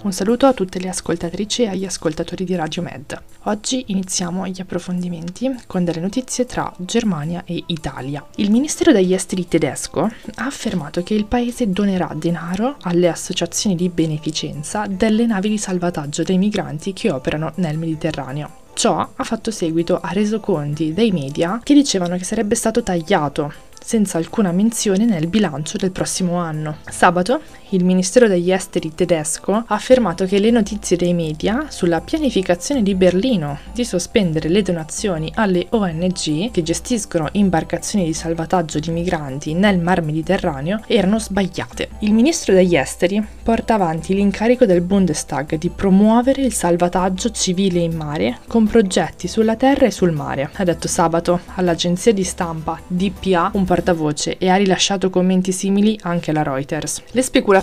Un saluto a tutte le ascoltatrici e agli ascoltatori di Radio Med. Oggi iniziamo gli approfondimenti con delle notizie tra Germania e Italia. Il Ministero degli Esteri tedesco ha affermato che il paese donerà denaro alle associazioni di beneficenza delle navi di salvataggio dei migranti che operano nel Mediterraneo. Ciò ha fatto seguito a resoconti dei media che dicevano che sarebbe stato tagliato senza alcuna menzione nel bilancio del prossimo anno. Sabato il Ministero degli Esteri tedesco ha affermato che le notizie dei media sulla pianificazione di Berlino di sospendere le donazioni alle ONG che gestiscono imbarcazioni di salvataggio di migranti nel Mar Mediterraneo erano sbagliate. Il Ministro degli Esteri porta avanti l'incarico del Bundestag di promuovere il salvataggio civile in mare con progetti sulla terra e sul mare, ha detto sabato all'agenzia di stampa DPA un portavoce e ha rilasciato commenti simili anche alla Reuters. Le speculazioni,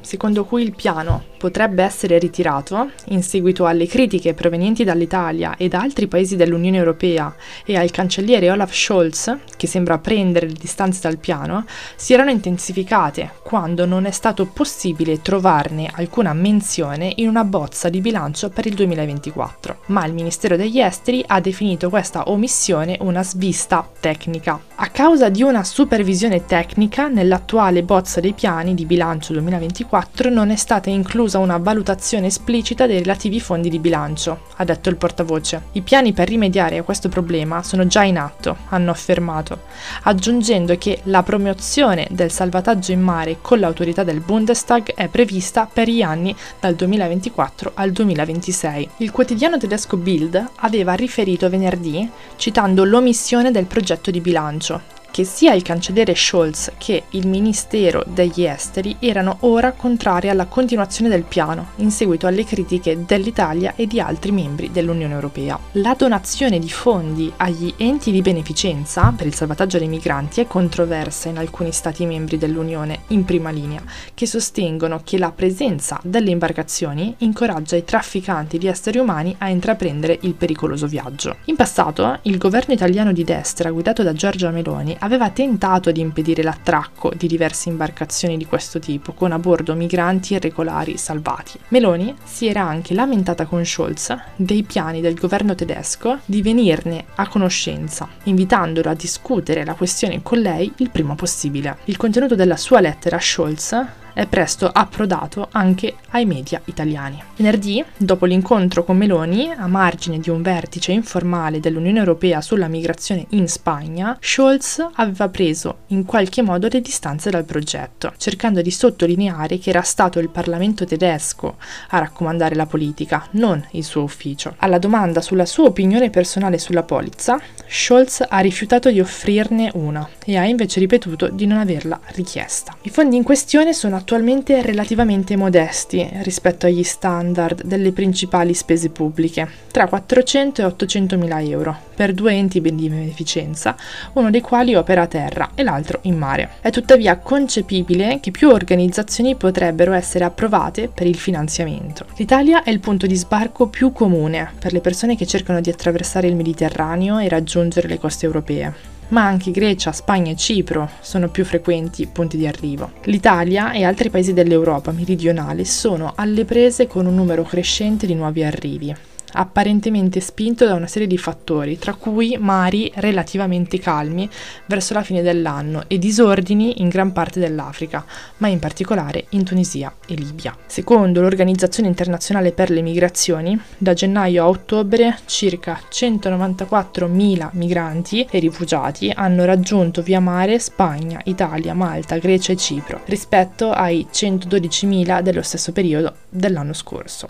secondo cui il piano potrebbe essere ritirato in seguito alle critiche provenienti dall'Italia e da altri paesi dell'Unione Europea e al cancelliere Olaf Scholz, che sembra prendere le distanze dal piano, si erano intensificate quando non è stato possibile trovarne alcuna menzione in una bozza di bilancio per il 2024. Ma il Ministero degli Esteri ha definito questa omissione una svista tecnica. A causa di una supervisione tecnica, nell'attuale bozza dei piani di bilancio 2024 non è stata inclusa una valutazione esplicita dei relativi fondi di bilancio, ha detto il portavoce. I piani per rimediare a questo problema sono già in atto, hanno affermato, aggiungendo che la promozione del salvataggio in mare con l'autorità del Bundestag è prevista per gli anni dal 2024 al 2026. Il quotidiano tedesco Bild aveva riferito venerdì citando l'omissione del progetto di bilancio Sancho. Che sia il cancelliere Scholz che il Ministero degli Esteri erano ora contrari alla continuazione del piano, in seguito alle critiche dell'Italia e di altri membri dell'Unione Europea. La donazione di fondi agli enti di beneficenza per il salvataggio dei migranti è controversa in alcuni Stati membri dell'Unione in prima linea, che sostengono che la presenza delle imbarcazioni incoraggia i trafficanti di esseri umani a intraprendere il pericoloso viaggio. In passato, il governo italiano di destra, guidato da Giorgia Meloni, aveva tentato di impedire l'attracco di diverse imbarcazioni di questo tipo, con a bordo migranti irregolari salvati. Meloni si era anche lamentata con Scholz dei piani del governo tedesco di venirne a conoscenza, invitandolo a discutere la questione con lei il prima possibile. Il contenuto della sua lettera a Scholz è presto approdato anche ai media italiani. Venerdì, dopo l'incontro con Meloni, a margine di un vertice informale dell'Unione Europea sulla migrazione in Spagna, Scholz aveva preso in qualche modo le distanze dal progetto, cercando di sottolineare che era stato il Parlamento tedesco a raccomandare la politica, non il suo ufficio. Alla domanda sulla sua opinione personale sulla polizza, Scholz ha rifiutato di offrirne una e ha invece ripetuto di non averla richiesta. I fondi in questione sono attualmente relativamente modesti rispetto agli standard delle principali spese pubbliche, tra 400 e 800 mila euro, per due enti di beneficenza, uno dei quali opera a terra e l'altro in mare. È tuttavia concepibile che più organizzazioni potrebbero essere approvate per il finanziamento. L'Italia è il punto di sbarco più comune per le persone che cercano di attraversare il Mediterraneo e raggiungere le coste europee ma anche Grecia, Spagna e Cipro sono più frequenti punti di arrivo. L'Italia e altri paesi dell'Europa meridionale sono alle prese con un numero crescente di nuovi arrivi apparentemente spinto da una serie di fattori, tra cui mari relativamente calmi verso la fine dell'anno e disordini in gran parte dell'Africa, ma in particolare in Tunisia e Libia. Secondo l'Organizzazione internazionale per le migrazioni, da gennaio a ottobre circa 194.000 migranti e rifugiati hanno raggiunto via mare Spagna, Italia, Malta, Grecia e Cipro, rispetto ai 112.000 dello stesso periodo dell'anno scorso.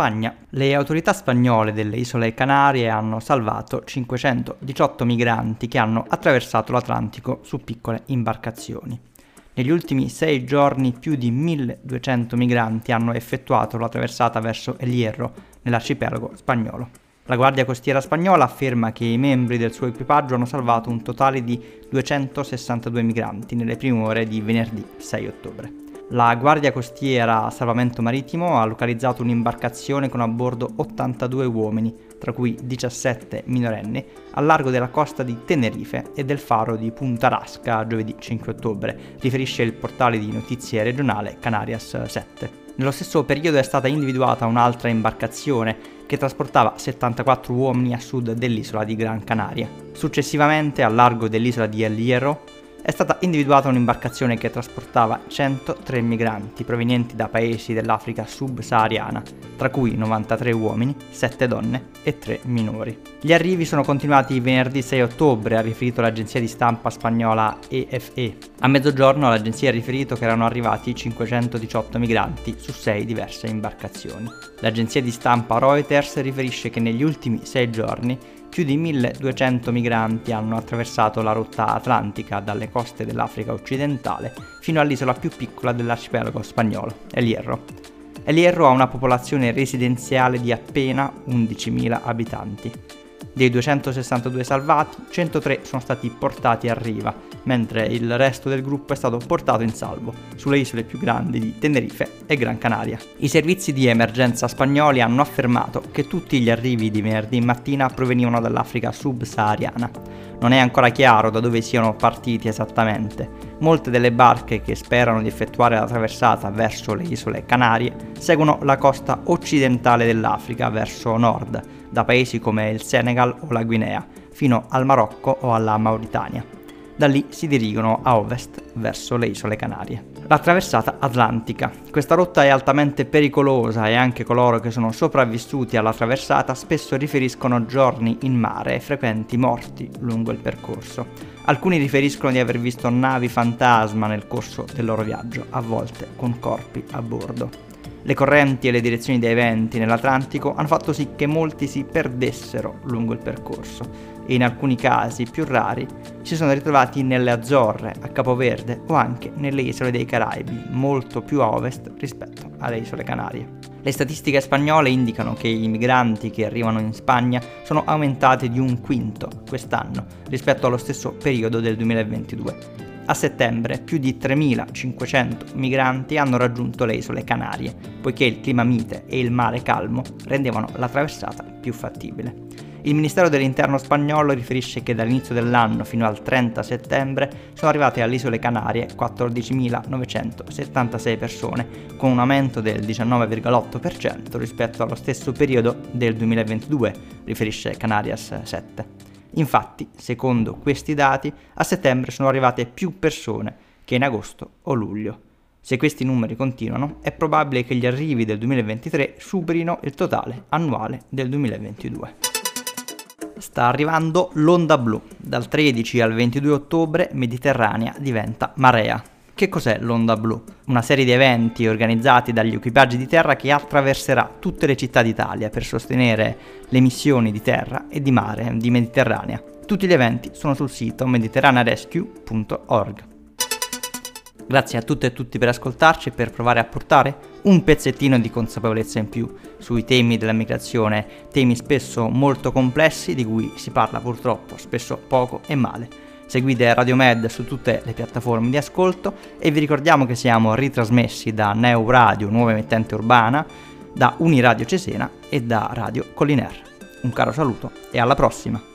Spagna. Le autorità spagnole delle isole Canarie hanno salvato 518 migranti che hanno attraversato l'Atlantico su piccole imbarcazioni. Negli ultimi sei giorni più di 1200 migranti hanno effettuato la traversata verso El Hierro, nell'arcipelago spagnolo. La Guardia Costiera spagnola afferma che i membri del suo equipaggio hanno salvato un totale di 262 migranti nelle prime ore di venerdì 6 ottobre. La Guardia Costiera Salvamento Marittimo ha localizzato un'imbarcazione con a bordo 82 uomini, tra cui 17 minorenni, al largo della costa di Tenerife e del faro di Punta Rasca giovedì 5 ottobre, riferisce il portale di notizie regionale Canarias 7. Nello stesso periodo è stata individuata un'altra imbarcazione che trasportava 74 uomini a sud dell'isola di Gran Canaria. Successivamente, al largo dell'isola di El Hierro, è stata individuata un'imbarcazione che trasportava 103 migranti provenienti da paesi dell'Africa subsahariana, tra cui 93 uomini, 7 donne e 3 minori. Gli arrivi sono continuati venerdì 6 ottobre, ha riferito l'agenzia di stampa spagnola EFE. A mezzogiorno l'agenzia ha riferito che erano arrivati 518 migranti su 6 diverse imbarcazioni. L'agenzia di stampa Reuters riferisce che negli ultimi 6 giorni più di 1200 migranti hanno attraversato la rotta atlantica dalle coste dell'Africa occidentale fino all'isola più piccola dell'arcipelago spagnolo, El Hierro. El Hierro ha una popolazione residenziale di appena 11.000 abitanti. Dei 262 salvati, 103 sono stati portati a riva, mentre il resto del gruppo è stato portato in salvo sulle isole più grandi di Tenerife e Gran Canaria. I servizi di emergenza spagnoli hanno affermato che tutti gli arrivi di venerdì mattina provenivano dall'Africa subsahariana. Non è ancora chiaro da dove siano partiti esattamente. Molte delle barche che sperano di effettuare la traversata verso le isole Canarie seguono la costa occidentale dell'Africa verso nord, da paesi come il Senegal o la Guinea, fino al Marocco o alla Mauritania. Da lì si dirigono a ovest verso le isole Canarie. La traversata atlantica. Questa rotta è altamente pericolosa e anche coloro che sono sopravvissuti alla traversata spesso riferiscono giorni in mare e frequenti morti lungo il percorso. Alcuni riferiscono di aver visto navi fantasma nel corso del loro viaggio, a volte con corpi a bordo. Le correnti e le direzioni dei venti nell'Atlantico hanno fatto sì che molti si perdessero lungo il percorso e in alcuni casi più rari si sono ritrovati nelle Azzorre, a Capoverde o anche nelle isole dei Caraibi, molto più a ovest rispetto alle isole Canarie. Le statistiche spagnole indicano che i migranti che arrivano in Spagna sono aumentati di un quinto quest'anno rispetto allo stesso periodo del 2022 a settembre più di 3.500 migranti hanno raggiunto le isole Canarie, poiché il clima mite e il mare calmo rendevano la traversata più fattibile. Il Ministero dell'Interno spagnolo riferisce che dall'inizio dell'anno fino al 30 settembre sono arrivate alle isole Canarie 14.976 persone, con un aumento del 19,8% rispetto allo stesso periodo del 2022, riferisce Canarias 7. Infatti, secondo questi dati, a settembre sono arrivate più persone che in agosto o luglio. Se questi numeri continuano, è probabile che gli arrivi del 2023 superino il totale annuale del 2022. Sta arrivando l'onda blu. Dal 13 al 22 ottobre Mediterranea diventa marea. Che cos'è l'onda blu? Una serie di eventi organizzati dagli equipaggi di terra che attraverserà tutte le città d'Italia per sostenere le missioni di terra e di mare di Mediterranea. Tutti gli eventi sono sul sito mediterranearescue.org. Grazie a tutte e tutti per ascoltarci e per provare a portare un pezzettino di consapevolezza in più sui temi della migrazione, temi spesso molto complessi di cui si parla purtroppo spesso poco e male. Seguite Radio Med su tutte le piattaforme di ascolto e vi ricordiamo che siamo ritrasmessi da Neo Radio, nuova emittente urbana, da Uniradio Cesena e da Radio Colliner. Un caro saluto e alla prossima!